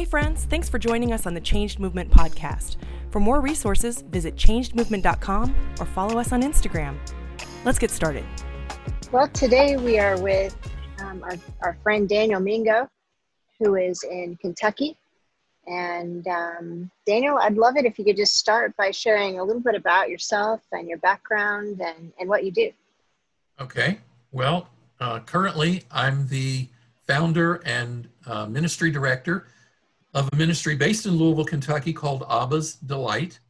Hey, friends, thanks for joining us on the Changed Movement podcast. For more resources, visit changedmovement.com or follow us on Instagram. Let's get started. Well, today we are with um, our, our friend Daniel Mingo, who is in Kentucky. And um, Daniel, I'd love it if you could just start by sharing a little bit about yourself and your background and, and what you do. Okay. Well, uh, currently I'm the founder and uh, ministry director of a ministry based in Louisville, Kentucky called Abba's Delight.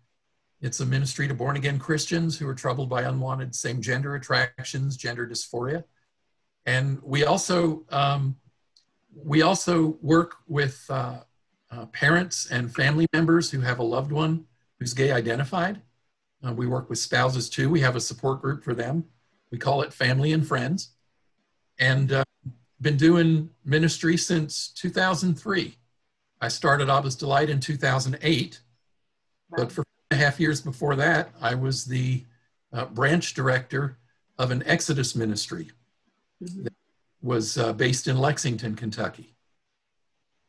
It's a ministry to born again Christians who are troubled by unwanted same gender attractions, gender dysphoria. And we also, um, we also work with uh, uh, parents and family members who have a loved one who's gay identified. Uh, we work with spouses too. We have a support group for them. We call it Family and Friends. And uh, been doing ministry since 2003. I started Abba's Delight in 2008, wow. but for a half years before that, I was the uh, branch director of an Exodus ministry mm-hmm. that was uh, based in Lexington, Kentucky.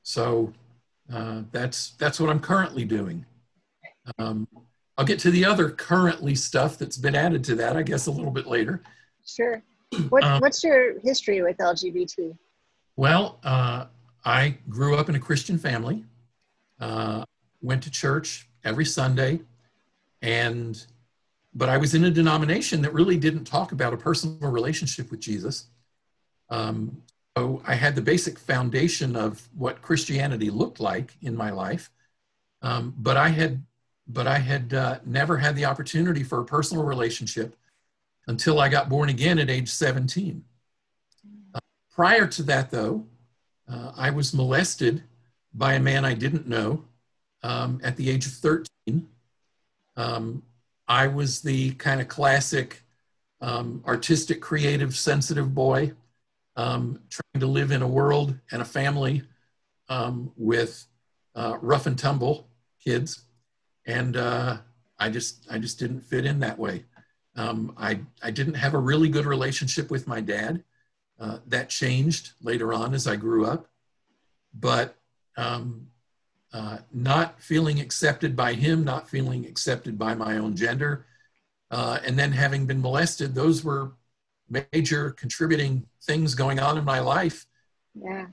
So uh, that's that's what I'm currently doing. Um, I'll get to the other currently stuff that's been added to that, I guess, a little bit later. Sure. What, um, what's your history with LGBT? Well, uh, I grew up in a Christian family, uh, went to church every Sunday, and but I was in a denomination that really didn't talk about a personal relationship with Jesus. Um, so I had the basic foundation of what Christianity looked like in my life, um, but I had but I had uh, never had the opportunity for a personal relationship until I got born again at age 17. Uh, prior to that, though, uh, I was molested by a man I didn't know um, at the age of 13. Um, I was the kind of classic um, artistic, creative, sensitive boy um, trying to live in a world and a family um, with uh, rough and tumble kids. And uh, I just, I just didn't fit in that way. Um, I, I didn't have a really good relationship with my dad. Uh, that changed later on as I grew up. But um, uh, not feeling accepted by him, not feeling accepted by my own gender, uh, and then having been molested, those were major contributing things going on in my life. Yeah.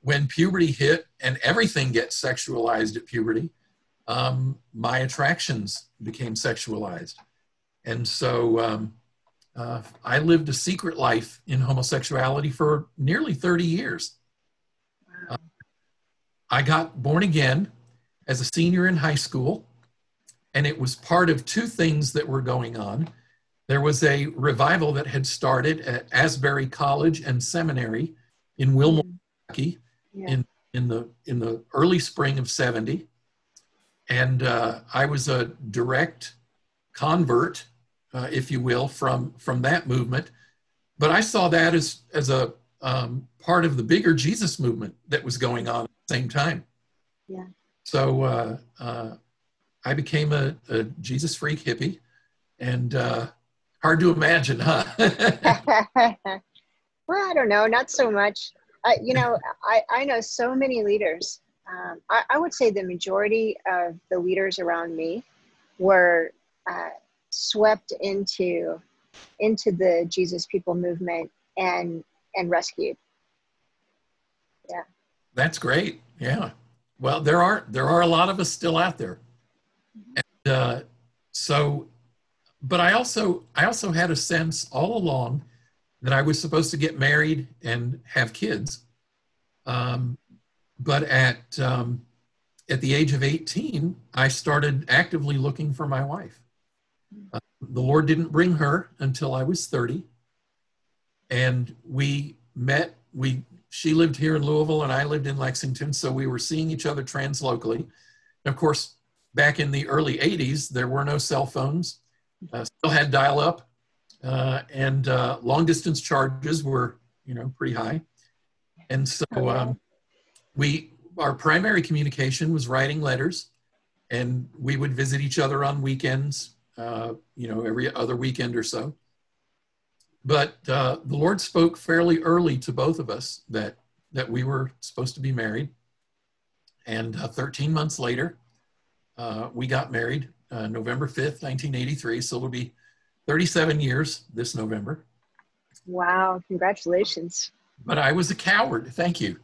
When puberty hit and everything gets sexualized at puberty, um, my attractions became sexualized. And so um, uh, I lived a secret life in homosexuality for nearly 30 years. Uh, I got born again as a senior in high school, and it was part of two things that were going on. There was a revival that had started at Asbury College and Seminary in Wilmore, Kentucky, yeah. in, in, the, in the early spring of 70. And uh, I was a direct convert uh, if you will, from from that movement. But I saw that as as a um, part of the bigger Jesus movement that was going on at the same time. Yeah. So uh, uh, I became a, a, Jesus freak hippie, and uh, hard to imagine, huh? well, I don't know, not so much. you know, I, I know so many leaders. Um, I, I, would say the majority of the leaders around me were uh, swept into into the Jesus people movement and and rescued. Yeah. That's great. Yeah. Well, there are there are a lot of us still out there, and uh, so, but I also I also had a sense all along that I was supposed to get married and have kids, um, but at um, at the age of eighteen, I started actively looking for my wife. Uh, the Lord didn't bring her until I was 30. And we met, we she lived here in Louisville and I lived in Lexington, so we were seeing each other translocally. And of course, back in the early 80s, there were no cell phones, uh, still had dial up, uh, and uh, long distance charges were, you know, pretty high. And so um, we, our primary communication was writing letters, and we would visit each other on weekends uh, you know, every other weekend or so. But uh, the Lord spoke fairly early to both of us that that we were supposed to be married, and uh, 13 months later, uh, we got married uh, November 5th, 1983. So it'll be 37 years this November. Wow, congratulations. But I was a coward. Thank you.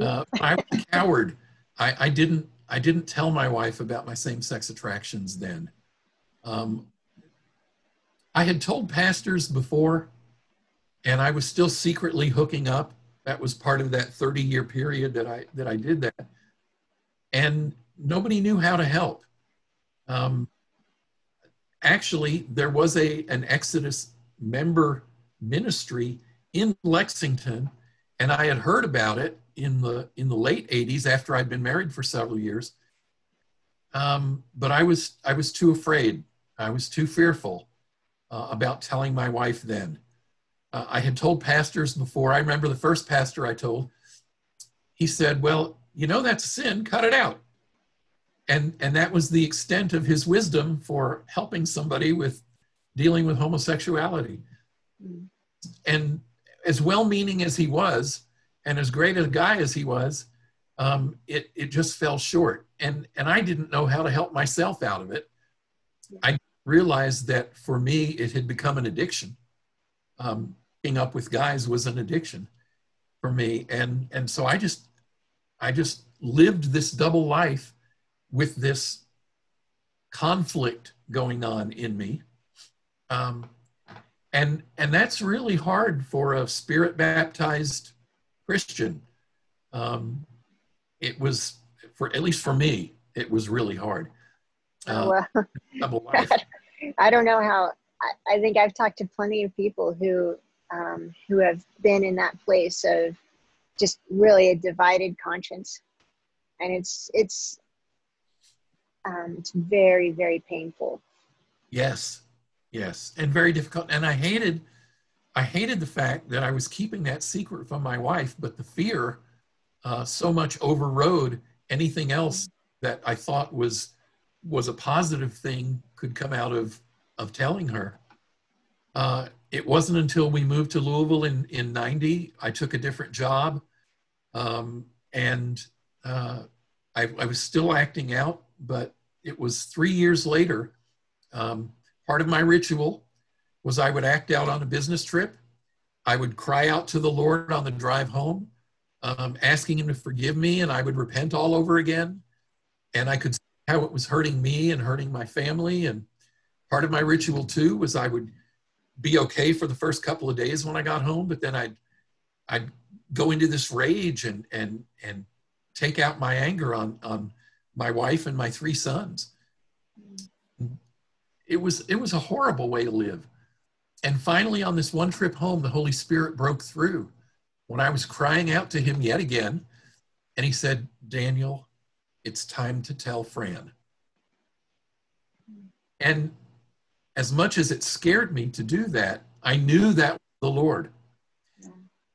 Uh, I was a coward. I, I, didn't. I didn't tell my wife about my same-sex attractions then. Um, I had told pastors before, and I was still secretly hooking up. That was part of that 30-year period that I that I did that, and nobody knew how to help. Um, actually, there was a an Exodus member ministry in Lexington, and I had heard about it in the in the late 80s after I'd been married for several years. Um, but I was I was too afraid. I was too fearful uh, about telling my wife then. Uh, I had told pastors before. I remember the first pastor I told. He said, "Well, you know that's a sin. Cut it out." And and that was the extent of his wisdom for helping somebody with dealing with homosexuality. Mm. And as well-meaning as he was, and as great a guy as he was, um, it it just fell short. And and I didn't know how to help myself out of it. I realized that for me it had become an addiction. Um, hooking up with guys was an addiction for me, and and so I just I just lived this double life with this conflict going on in me. Um, and and that's really hard for a spirit baptized Christian. Um, it was for at least for me, it was really hard. Uh, well, I don't know how. I, I, think I've talked to plenty of people who um, who have been in that place of just really a divided conscience, and it's it's um, it's very very painful. Yes, yes, and very difficult. And I hated I hated the fact that I was keeping that secret from my wife, but the fear uh, so much overrode anything else that I thought was was a positive thing could come out of of telling her. Uh, it wasn't until we moved to Louisville in in '90 I took a different job, um, and uh, I, I, was still acting out. But it was three years later. Um, part of my ritual was I would act out on a business trip. I would cry out to the Lord on the drive home, um, asking Him to forgive me, and I would repent all over again. And I could how it was hurting me and hurting my family. And part of my ritual too was I would be okay for the first couple of days when I got home, but then I'd I'd go into this rage and and and take out my anger on on my wife and my three sons. It was it was a horrible way to live. And finally, on this one trip home, the Holy Spirit broke through when I was crying out to him yet again. And he said, Daniel, it's time to tell Fran. And as much as it scared me to do that, I knew that the Lord.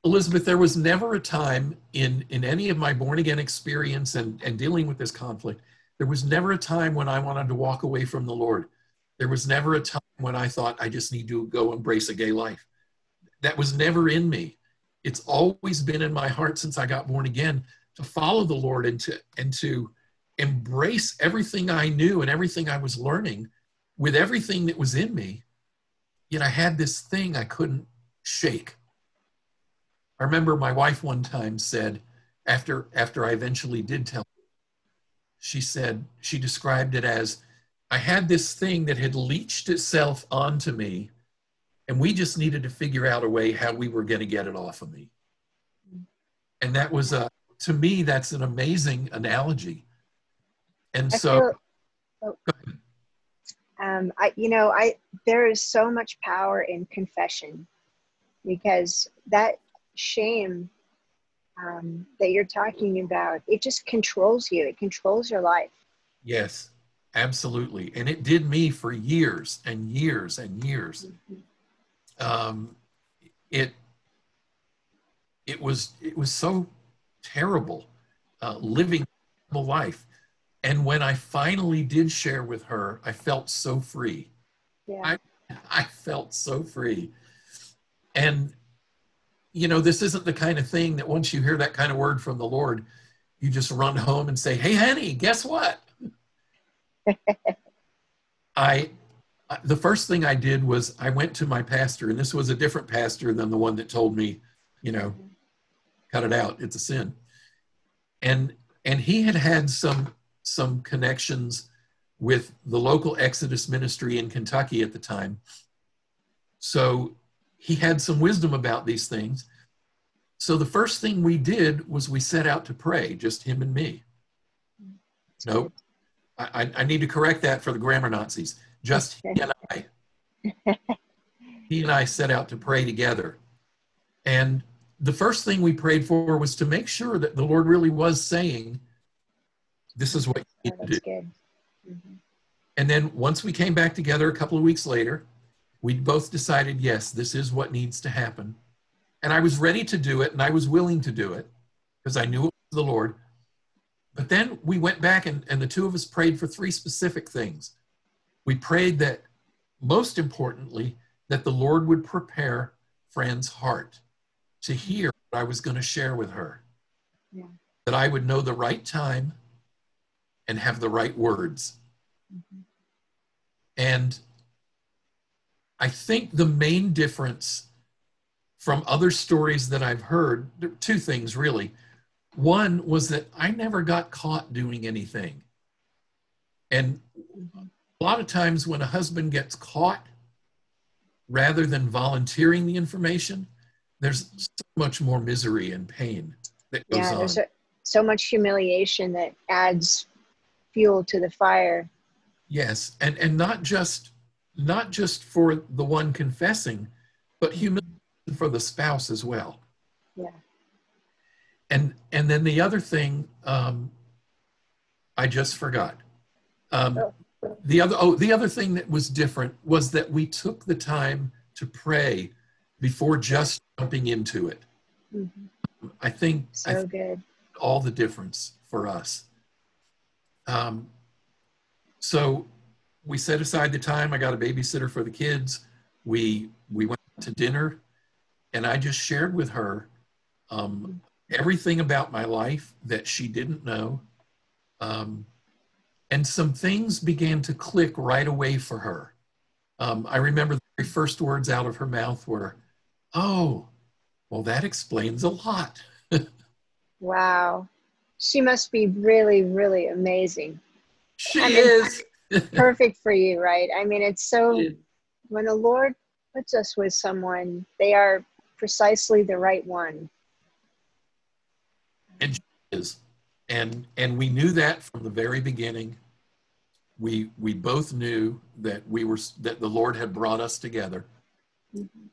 Elizabeth, there was never a time in, in any of my born again experience and, and dealing with this conflict, there was never a time when I wanted to walk away from the Lord. There was never a time when I thought I just need to go embrace a gay life. That was never in me. It's always been in my heart since I got born again to follow the Lord and to and to embrace everything I knew and everything I was learning with everything that was in me. Yet I had this thing I couldn't shake. I remember my wife one time said, after after I eventually did tell her, she said she described it as I had this thing that had leached itself onto me, and we just needed to figure out a way how we were going to get it off of me. And that was a, to me, that's an amazing analogy. And so, feel, oh, um, I, you know, I there is so much power in confession because that shame um, that you're talking about, it just controls you. It controls your life. Yes. Absolutely. And it did me for years and years and years. Um, it, it was, it was so terrible uh, living a life. And when I finally did share with her, I felt so free. Yeah. I, I felt so free. And, you know, this isn't the kind of thing that once you hear that kind of word from the Lord, you just run home and say, "Hey, honey, guess what?" I the first thing I did was I went to my pastor, and this was a different pastor than the one that told me, you know, mm-hmm. cut it out, it's a sin. And and he had had some some connections with the local Exodus ministry in Kentucky at the time. So he had some wisdom about these things. So the first thing we did was we set out to pray, just him and me. Nope. I, I need to correct that for the grammar Nazis. Just he and I. he and I set out to pray together. And the first thing we prayed for was to make sure that the Lord really was saying, This is what you need to do. Mm-hmm. And then once we came back together a couple of weeks later, we both decided, yes, this is what needs to happen. And I was ready to do it and I was willing to do it because I knew it was the Lord. But then we went back and, and the two of us prayed for three specific things. We prayed that, most importantly, that the Lord would prepare Fran's heart to hear what I was going to share with her. Yeah. That I would know the right time and have the right words. Mm-hmm. And I think the main difference from other stories that I've heard, two things really. One was that I never got caught doing anything. And a lot of times when a husband gets caught, rather than volunteering the information, there's so much more misery and pain that goes yeah, there's on. A, so much humiliation that adds fuel to the fire. Yes, and and not just not just for the one confessing, but humiliation for the spouse as well. Yeah and and then the other thing um, I just forgot. Um, oh. the other oh the other thing that was different was that we took the time to pray before just jumping into it. Mm-hmm. I think so I think good. All the difference for us. Um, so we set aside the time. I got a babysitter for the kids. We we went to dinner, and I just shared with her um, everything about my life that she didn't know. Um, and some things began to click right away for her. Um, I remember the very first words out of her mouth were, Oh, well, that explains a lot. wow. She must be really, really amazing. She I mean, is. perfect for you, right? I mean, it's so, when the Lord puts us with someone, they are precisely the right one and she is and and we knew that from the very beginning we we both knew that we were that the lord had brought us together mm-hmm.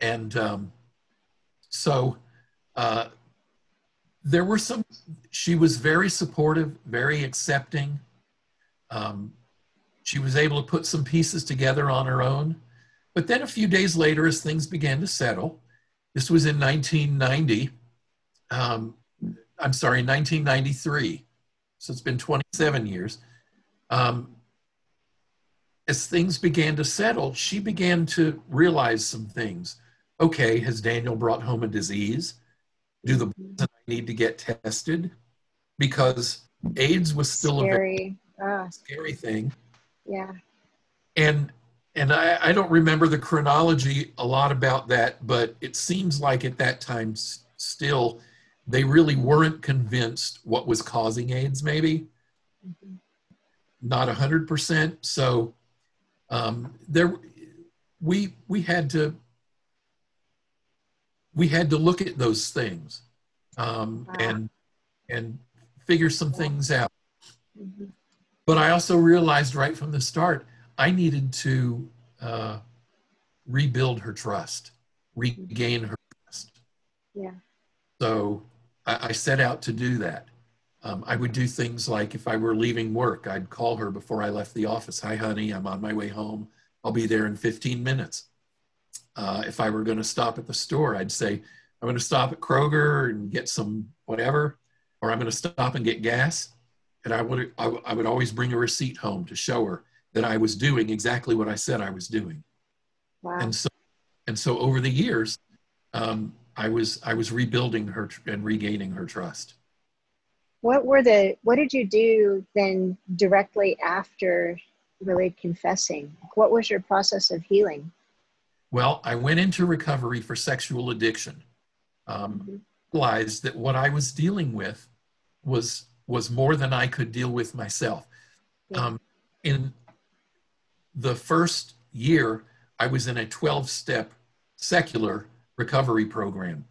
and um, so uh, there were some she was very supportive very accepting um, she was able to put some pieces together on her own but then a few days later as things began to settle this was in 1990 um, I'm sorry, 1993. So it's been 27 years. Um, as things began to settle, she began to realize some things. Okay, has Daniel brought home a disease? Do the boys I need to get tested? Because AIDS was still scary. a very ah. scary thing. Yeah. And and I, I don't remember the chronology a lot about that, but it seems like at that time still they really weren't convinced what was causing AIDS, maybe. Mm-hmm. Not 100%. So um, there, we, we had to, we had to look at those things um, wow. and, and figure some things out. Mm-hmm. But I also realized right from the start, I needed to uh, rebuild her trust, regain her trust. Yeah. So I, I set out to do that. Um, I would do things like if I were leaving work, I'd call her before I left the office. Hi, honey, I'm on my way home. I'll be there in 15 minutes. Uh, if I were going to stop at the store, I'd say, I'm going to stop at Kroger and get some whatever, or I'm going to stop and get gas. And I would, I, I would always bring a receipt home to show her that I was doing exactly what I said I was doing. Wow. And so, and so over the years, um, I was I was rebuilding her and regaining her trust. what were the what did you do then directly after really confessing what was your process of healing well i went into recovery for sexual addiction um, realized that what i was dealing with was was more than i could deal with myself. Um, in the first year i was in a 12 step secular recovery program.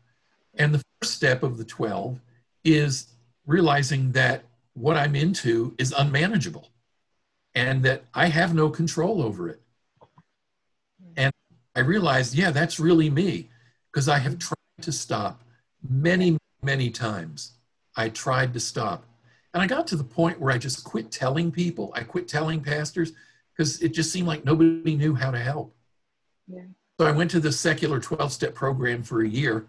And the first step of the 12 is realizing that what I'm into is unmanageable and that I have no control over it. I realized, yeah, that's really me because I have tried to stop many, many times. I tried to stop. And I got to the point where I just quit telling people, I quit telling pastors because it just seemed like nobody knew how to help. Yeah. So I went to the secular 12 step program for a year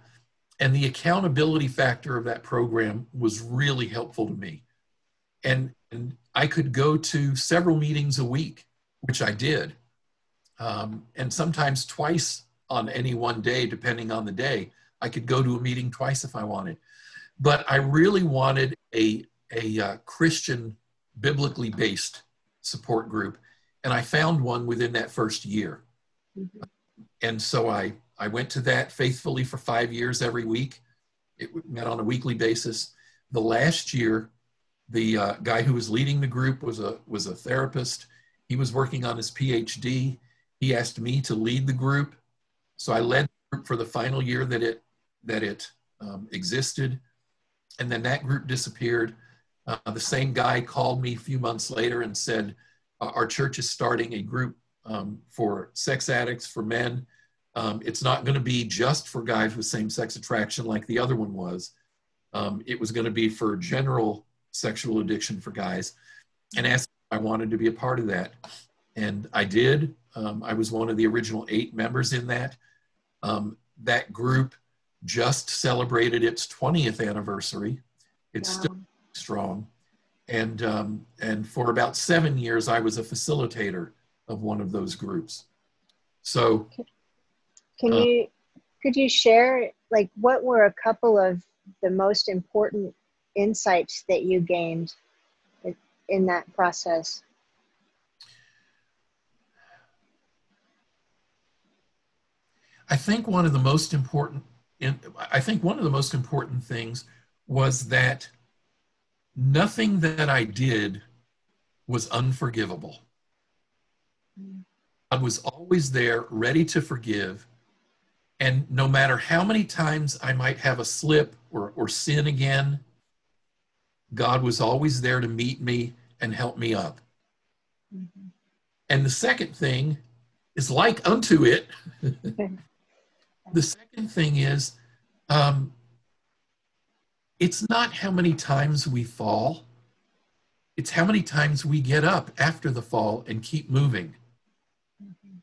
and the accountability factor of that program was really helpful to me and, and i could go to several meetings a week which i did um, and sometimes twice on any one day depending on the day i could go to a meeting twice if i wanted but i really wanted a, a uh, christian biblically based support group and i found one within that first year mm-hmm. and so i I went to that faithfully for five years every week. It met on a weekly basis. The last year, the uh, guy who was leading the group was a was a therapist. He was working on his PhD. He asked me to lead the group, so I led the group for the final year that it that it um, existed, and then that group disappeared. Uh, the same guy called me a few months later and said, "Our church is starting a group um, for sex addicts for men." Um, it's not going to be just for guys with same sex attraction like the other one was. Um, it was going to be for general sexual addiction for guys. And asked I wanted to be a part of that. And I did. Um, I was one of the original eight members in that. Um, that group just celebrated its 20th anniversary. It's wow. still strong. And, um, and for about seven years, I was a facilitator of one of those groups. So can uh, you could you share like what were a couple of the most important insights that you gained in that process? I think one of the most important I think one of the most important things was that nothing that I did was unforgivable. God was always there, ready to forgive, and no matter how many times I might have a slip or, or sin again, God was always there to meet me and help me up. Mm-hmm. And the second thing is like unto it. the second thing is um, it's not how many times we fall, it's how many times we get up after the fall and keep moving. Mm-hmm.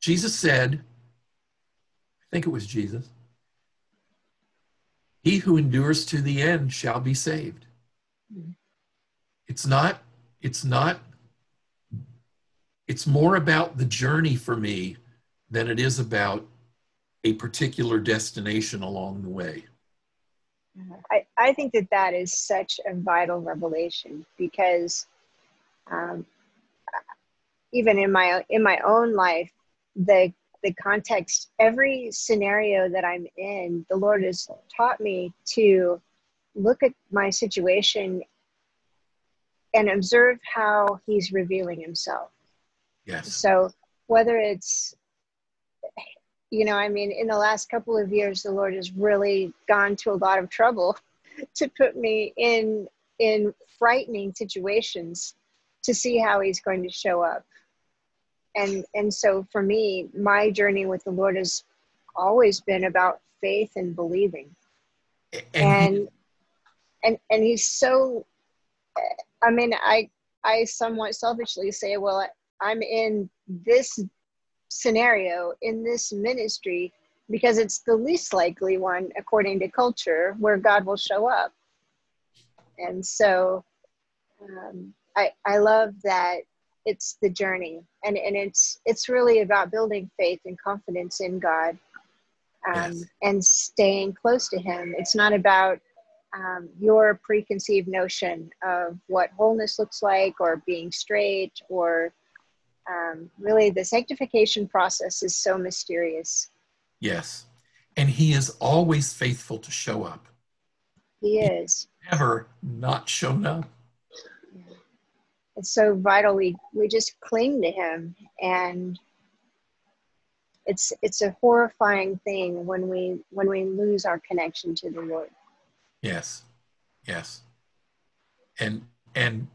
Jesus said, I think it was Jesus. He who endures to the end shall be saved. It's not, it's not, it's more about the journey for me than it is about a particular destination along the way. I, I think that that is such a vital revelation because um, even in my in my own life, the the context, every scenario that I'm in, the Lord has taught me to look at my situation and observe how He's revealing Himself. Yes. So whether it's, you know, I mean, in the last couple of years, the Lord has really gone to a lot of trouble to put me in in frightening situations to see how He's going to show up. And and so for me my journey with the lord has always been about faith and believing. And and and, he's so i mean i i somewhat selfishly say well i'm in this scenario in this ministry because it's the least likely one according to culture where god will show up. And so um, I, I love that it's the journey. And and it's it's really about building faith and confidence in god um, yes. and staying close to him. It's not about um, your preconceived notion of what wholeness looks like or being straight or um, really the sanctification process is so mysterious Yes. And he is always faithful to show up. he is Never not shown up. it's so vital we we just cling to him and it's it's a horrifying thing when we when we lose our connection to the lord Yes. Yes. And and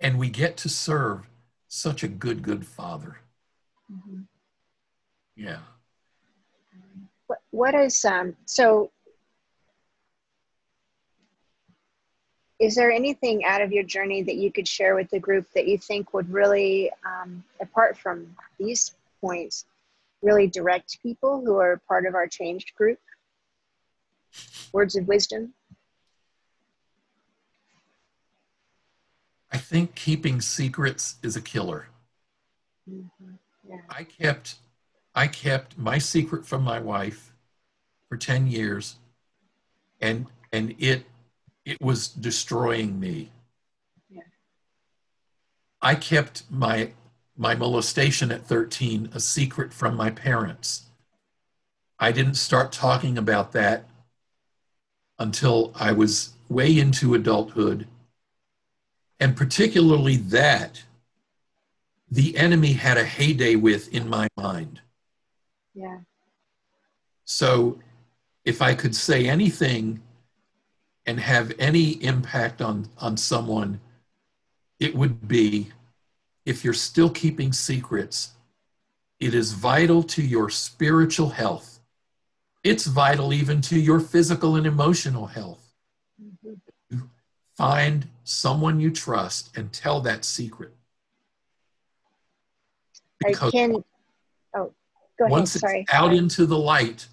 and we get to serve such a good good father. Yeah. what, what is um so is there anything out of your journey that you could share with the group that you think would really um, apart from these points really direct people who are part of our changed group words of wisdom I think keeping secrets is a killer. Mm-hmm. yeah I kept I kept my secret from my wife for 10 years and and it it was destroying me. Yeah. I kept my my molestation at 13 a secret from my parents. I didn't start talking about that until I was way into adulthood. And particularly that the enemy had a heyday with in my mind. yeah So if I could say anything and have any impact on, on someone, it would be if you're still keeping secrets, it is vital to your spiritual health. It's vital even to your physical and emotional health. Find someone you trust and tell that secret. I Because can oh go ahead once sorry it's out into the light,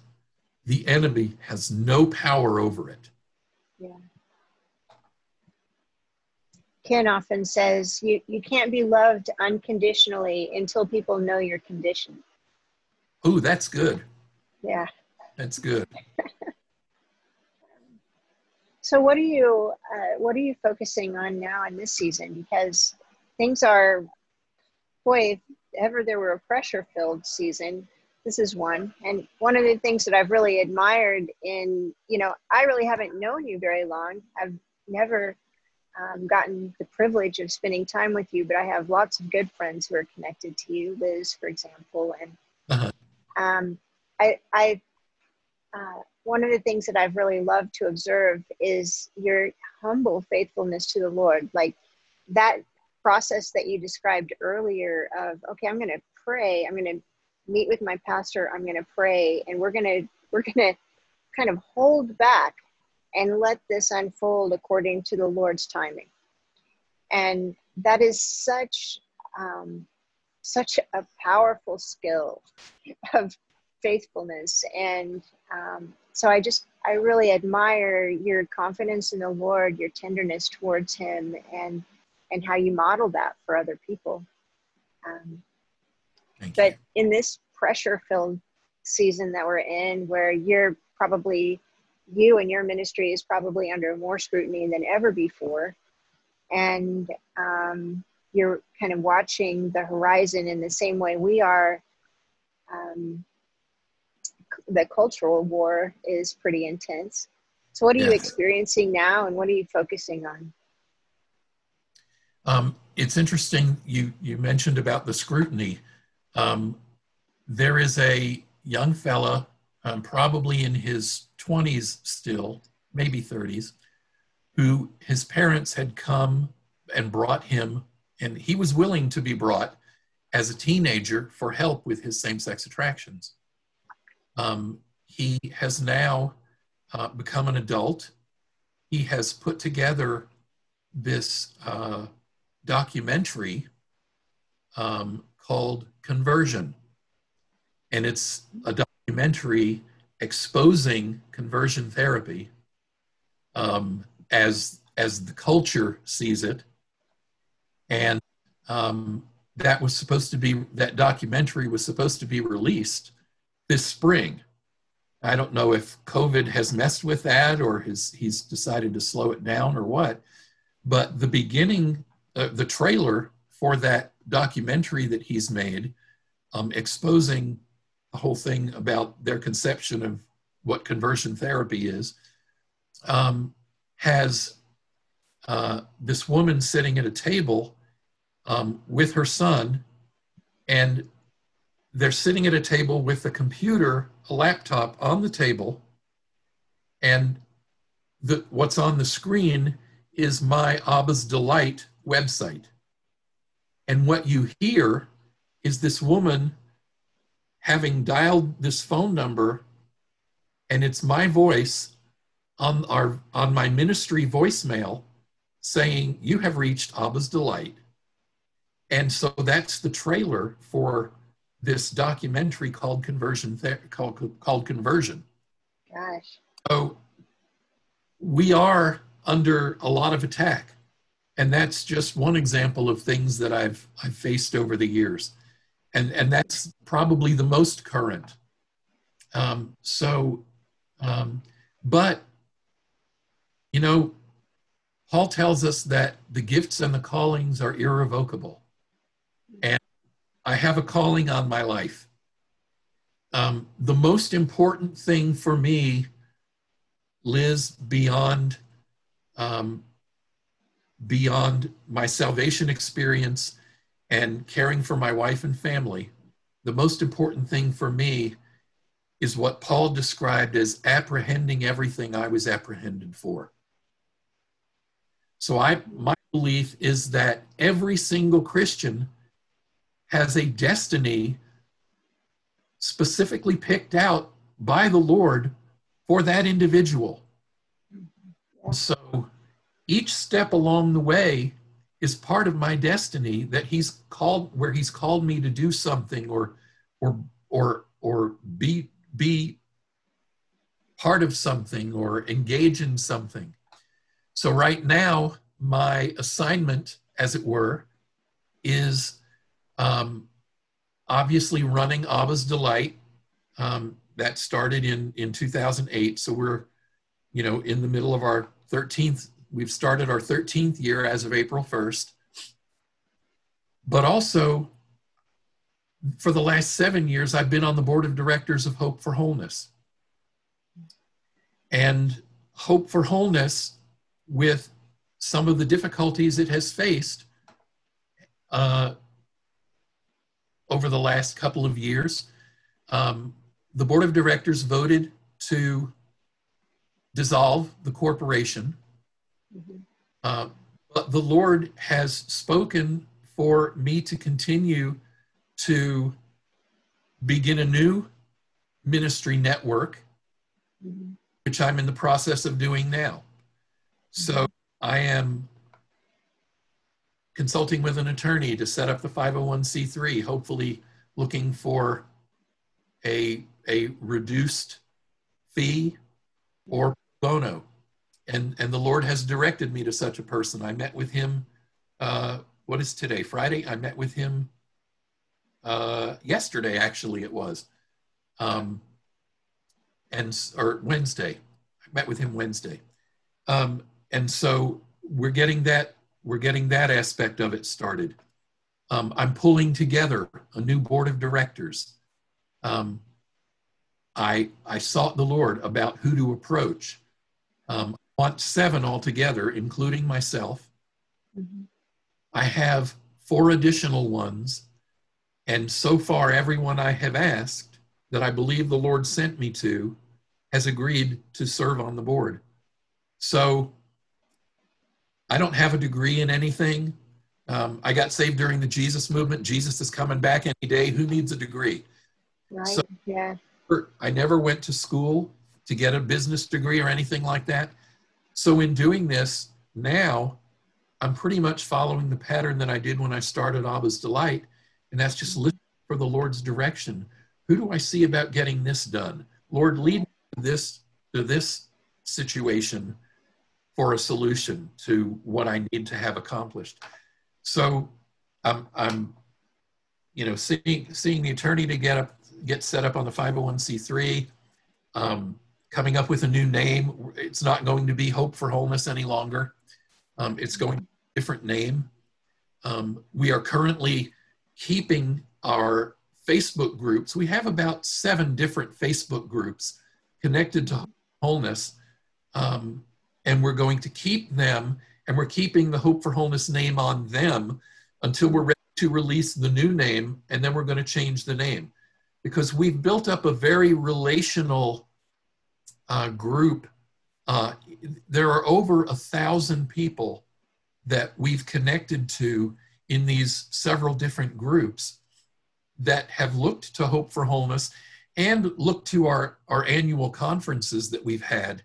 the enemy has no power over it. Yeah. Ken often says you, you can't be loved unconditionally until people know your condition. Oh, that's good. Yeah. That's good. So what are you uh, what are you focusing on now in this season? Because things are, boy, if ever there were a pressure filled season, this is one. And one of the things that I've really admired in you know I really haven't known you very long. I've never um, gotten the privilege of spending time with you, but I have lots of good friends who are connected to you, Liz, for example, and Uh-huh. um, I, I uh, one of the things that I've really loved to observe is your humble faithfulness to the Lord. Like that process that you described earlier of, okay, I'm going to pray. I'm going to meet with my pastor. I'm going to pray, and we're going to we're going to kind of hold back and let this unfold according to the Lord's timing. And that is such um, such a powerful skill of faithfulness and um, so i just i really admire your confidence in the lord your tenderness towards him and and how you model that for other people um, but you. in this pressure filled season that we're in where you're probably you and your ministry is probably under more scrutiny than ever before and um, you're kind of watching the horizon in the same way we are um, the cultural war is pretty intense so what are you experiencing now and what are you focusing on Um, it's interesting you you mentioned about the scrutiny. Um, there is a young fella, um, probably in his 20s still, maybe 30s, who his parents had come and brought him, and he was willing to be brought as a teenager for help with his same-sex attractions. Um, he has now uh, become an adult. He has put together this uh, documentary um, called Conversion. And it's a documentary exposing conversion therapy um, as, as the culture sees it. And um, that was supposed to be, that documentary was supposed to be released this spring. I don't know if COVID has messed with that or his, he's decided to slow it down or what. But the beginning, uh, the trailer for that documentary that he's made, um, exposing the whole thing about their conception of what conversion therapy is, um, has uh, this woman sitting at a table um, with her son, and they're sitting at a table with a computer, a laptop on the table, and the, what's on the screen is my Abba's Delight website. And what you hear is this woman having dialed this phone number, and it's my voice on our on my ministry voicemail saying, You have reached Abba's Delight. And so that's the trailer for this documentary called Conversion called, called Conversion. Gosh. So we are under a lot of attack. And that's just one example of things that I've I've faced over the years. And and that's probably the most current. Um, so um, but you know, Paul tells us that the gifts and the callings are irrevocable. And I have a calling on my life. Um, the most important thing for me, Liz, beyond um, beyond my salvation experience and caring for my wife and family, the most important thing for me is what Paul described as apprehending everything I was apprehended for. So I my belief is that every single Christian has a destiny specifically picked out by the Lord for that individual. So each step along the way is part of my destiny that he's called where he's called me to do something or or or or be be part of something or engage in something. So, right now, my assignment, as it were, is um, obviously running Abba's Delight. Um, that started in, in 2008. So, we're, you know, in the middle of our 13th, we've started our 13th year as of April 1st. But also, for the last seven years, I've been on the board of directors of Hope for Wholeness. And Hope for Wholeness with some of the difficulties it has faced uh, over the last couple of years. Um, the board of directors voted to dissolve the corporation. Mm-hmm. Uh, but the Lord has spoken for me to continue to begin a new ministry network, mm-hmm. which I'm in the process of doing now. So I am consulting with an attorney to set up the 501c3, hopefully looking for a, a reduced fee or bono. And, and the Lord has directed me to such a person. I met with him, uh, what is today, Friday? I met with him uh, yesterday, actually, it was. Um, and, or Wednesday. I met with him Wednesday. Um, and so we're getting that we're getting that aspect of it started. Um, I'm pulling together a new board of directors. Um, I I sought the Lord about who to approach. Um, I want seven altogether, including myself. Mm-hmm. I have four additional ones, and so far, everyone I have asked that I believe the Lord sent me to has agreed to serve on the board. So I don't have a degree in anything. Um, I got saved during the Jesus movement. Jesus is coming back any day. Who needs a degree? Right. So, yeah. I never went to school to get a business degree or anything like that. So in doing this now, I'm pretty much following the pattern that I did when I started Abba's Delight, and that's just listening for the Lord's direction. Who do I see about getting this done? Lord, lead me to this to this situation for a solution to what I need to have accomplished. So I'm, I'm you know, seeing, seeing the attorney to get up, get set up on the 501c3. um, coming up with a new name. It's not going to be Hope for Wholeness any longer. Um, it's going to be a different name. Um, we are currently keeping our Facebook groups. We have about seven different Facebook groups connected to wholeness. Um, and we're going to keep them and we're keeping the Hope for Wholeness name on them until we're ready to release the new name and then we're going to change the name because we've built up a very relational uh, group. Uh, there are over a thousand people that we've connected to in these several different groups that have looked to Hope for Wholeness and looked to our, our annual conferences that we've had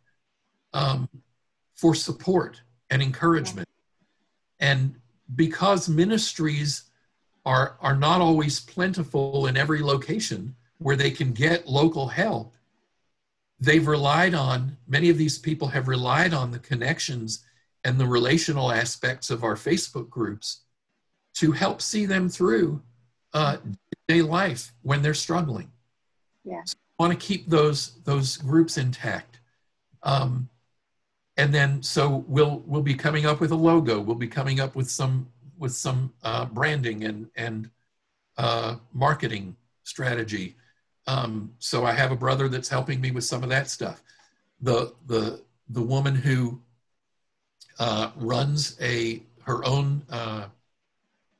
um, for support and encouragement. And because ministries are, are not always plentiful in every location where they can get local help, they've relied on, many of these people have relied on the connections and the relational aspects of our Facebook groups to help see them through uh, day life when they're struggling. Yeah. So want to keep those those groups intact. Um, and then so we'll we'll be coming up with a logo. We'll be coming up with some with some uh, branding and and uh, marketing strategy. Um, so I have a brother that's helping me with some of that stuff. The the the woman who uh, runs a her own uh,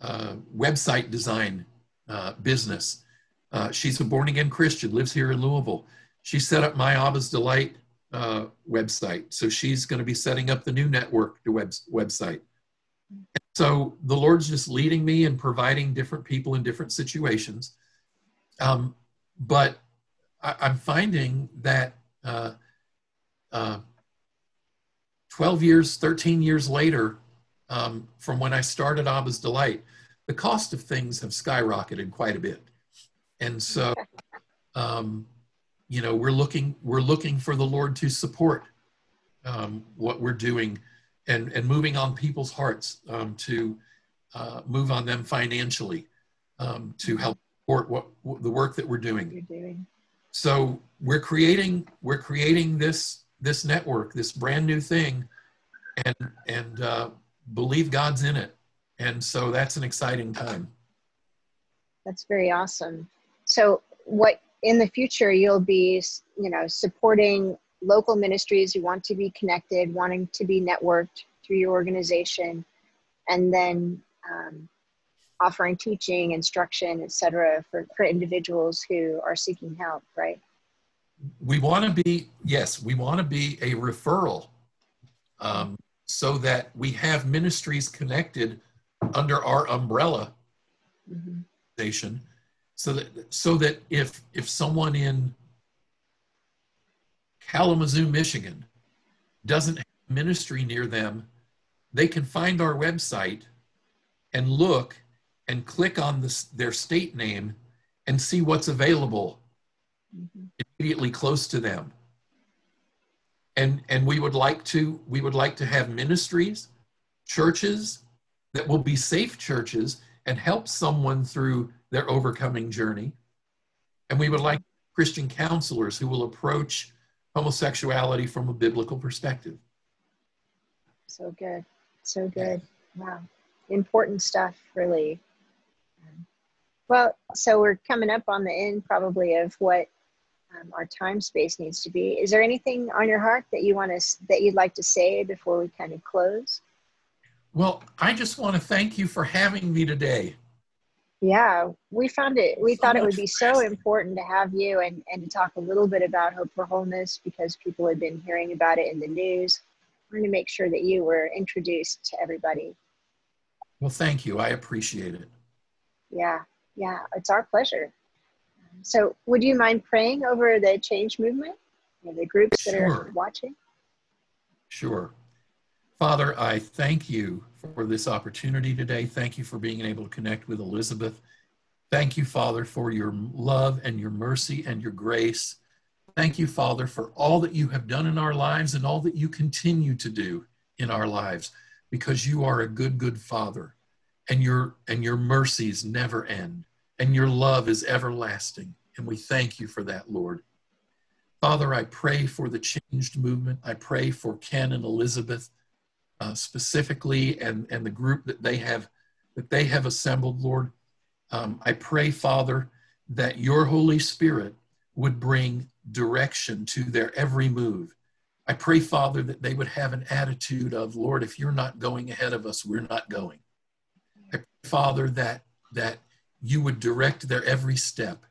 uh, website design uh, business. she's a born again Christian, lives here in Louisville. She set up my Abba's Delight website, so she's going to be setting up the new network the web, website. So the Lord's just leading me and providing different people in different situations. Um, but I, am finding that uh, uh, 12 years, 13 years later, um, from when I started Abba's Delight, the cost of things have skyrocketed quite a bit. And so, um, you know, we're looking, we're looking for the Lord to support um, what we're doing and, and moving on people's hearts um, to uh, move on them financially um, to help support what, what, the work that we're doing. You're doing. So we're creating, we're creating this, this network, this brand new thing and, and uh, believe God's in it and so that's an exciting time that's very awesome so what in the future you'll be you know supporting local ministries who want to be connected wanting to be networked through your organization and then um, offering teaching instruction etc for, for individuals who are seeking help right we want to be yes we want to be a referral um, so that we have ministries connected under our umbrella mm-hmm. station so that so that if if someone in Kalamazoo, Michigan doesn't have ministry near them, they can find our website and look and click on their state name and see what's available mm-hmm. immediately close to them. And, and we would like to we would like to have ministries, churches, that will be safe churches and help someone through their overcoming journey. And we would like Christian counselors who will approach homosexuality from a biblical perspective. So good. So good. Wow. Important stuff, really. Well, so we're coming up on the end probably of what um, our time space needs to be. Is there anything on your heart that you want to that you'd like to say before we kind of close? Well, I just want to thank you for having me today. Yeah, we found it. We so thought it would be so important to have you and, and to talk a little bit about Hope for Wholeness because people had been hearing about it in the news. We're going to make sure that you were introduced to everybody. Well, thank you. I appreciate it. Yeah, yeah, it's our pleasure. So, would you mind praying over the change movement, and the groups that sure. are watching? Sure. Father, I thank you for this opportunity today. Thank you for being able to connect with Elizabeth. Thank you, Father, for your love and your mercy and your grace. Thank you, Father, for all that you have done in our lives and all that you continue to do in our lives, because you are a good, good Father, and your and your mercies never end, and your love is everlasting. And we thank you for that, Lord. Father, I pray for the changed movement. I pray for Ken and Elizabeth uh, specifically and, and the group that they have that they have assembled, Lord. Um, I pray, Father, that your Holy Spirit would bring direction to their every move. I pray, Father, that they would have an attitude of, Lord, if you're not going ahead of us, we're not going. I pray, Father, that that you would direct their every step,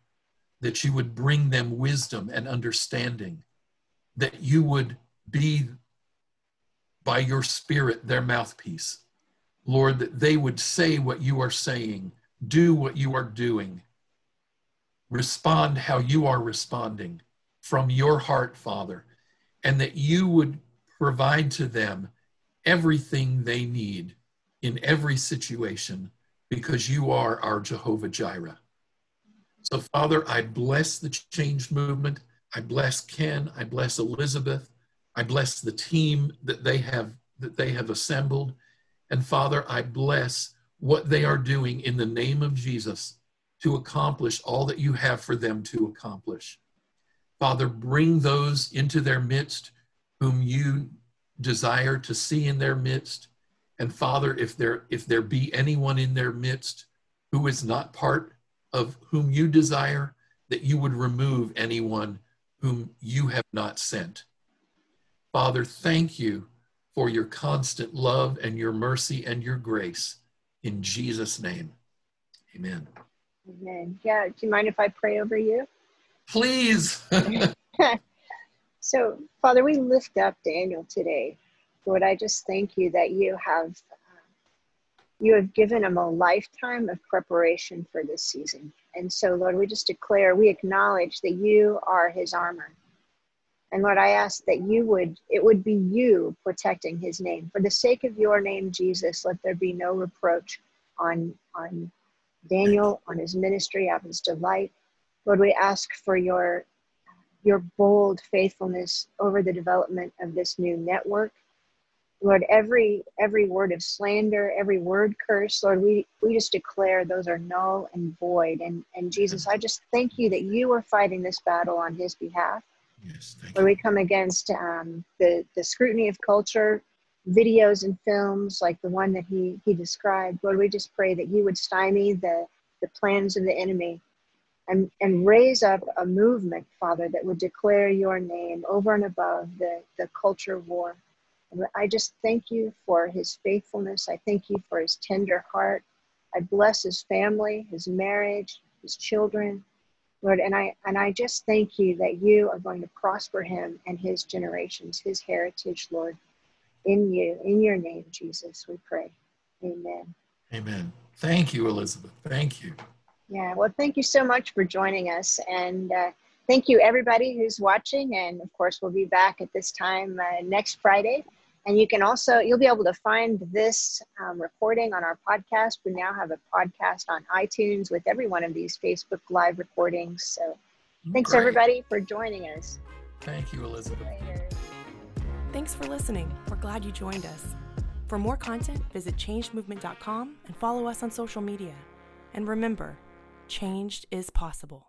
that you would bring them wisdom and understanding, that you would be by your spirit their mouthpiece. Lord, that they would say what you are saying, do what you are doing, respond how you are responding from your heart, Father, and that you would provide to them everything they need in every situation because you are our Jehovah Jireh. So, Father, I bless the change movement. I bless Ken. I bless Elizabeth. I bless the team that they have that they have assembled. And Father, I bless what they are doing in the name of Jesus to accomplish all that you have for them to accomplish. Father, bring those into their midst whom you desire to see in their midst. And Father, if there if there be anyone in their midst who is not part of whom you desire, that you would remove anyone whom you have not sent. Father, thank you for your constant love and your mercy and your grace. In Jesus' name, amen. Amen. Yeah, do you mind if I pray over you? Please. so, Father, we lift up Daniel today. Lord, I just thank you that you have you have given him a lifetime of preparation for this season. And so, Lord, we just declare, we acknowledge that you are his armor. And Lord, I ask that you would, it would be you protecting his name. For the sake of your name, Jesus, let there be no reproach on, on Daniel, on his ministry, on his delight. Lord, we ask for your, your bold faithfulness over the development of this new network. Lord, every every word of slander, every word curse, Lord, we, we just declare those are null and void. And and Jesus, I just thank you that you are fighting this battle on his behalf. Yes, where we come against um, the, the scrutiny of culture, videos and films like the one that he, he described. Lord, we just pray that you would stymie the, the plans of the enemy and, and raise up a movement, Father, that would declare your name over and above the, the culture war. And I just thank you for his faithfulness. I thank you for his tender heart. I bless his family, his marriage, his children. Lord, and I and I just thank you that you are going to prosper him and his generations, his heritage, Lord, in you, in your name, Jesus, we pray. Amen. Amen. Thank you, Elizabeth. Thank you. Yeah, well, thank you so much for joining us. And uh, thank you, everybody who's watching. And of course, we'll be back at this time uh, next Friday and you can also, you'll be able to find this um, recording on our podcast. We now have a podcast on iTunes with every one of these Facebook Live recordings. So thanks Great. everybody for joining us. Thank you, Elizabeth. Later. Thanks for listening. We're glad you joined us. For more content, visit changedmovement.com and follow us on social media. And remember, changed is possible.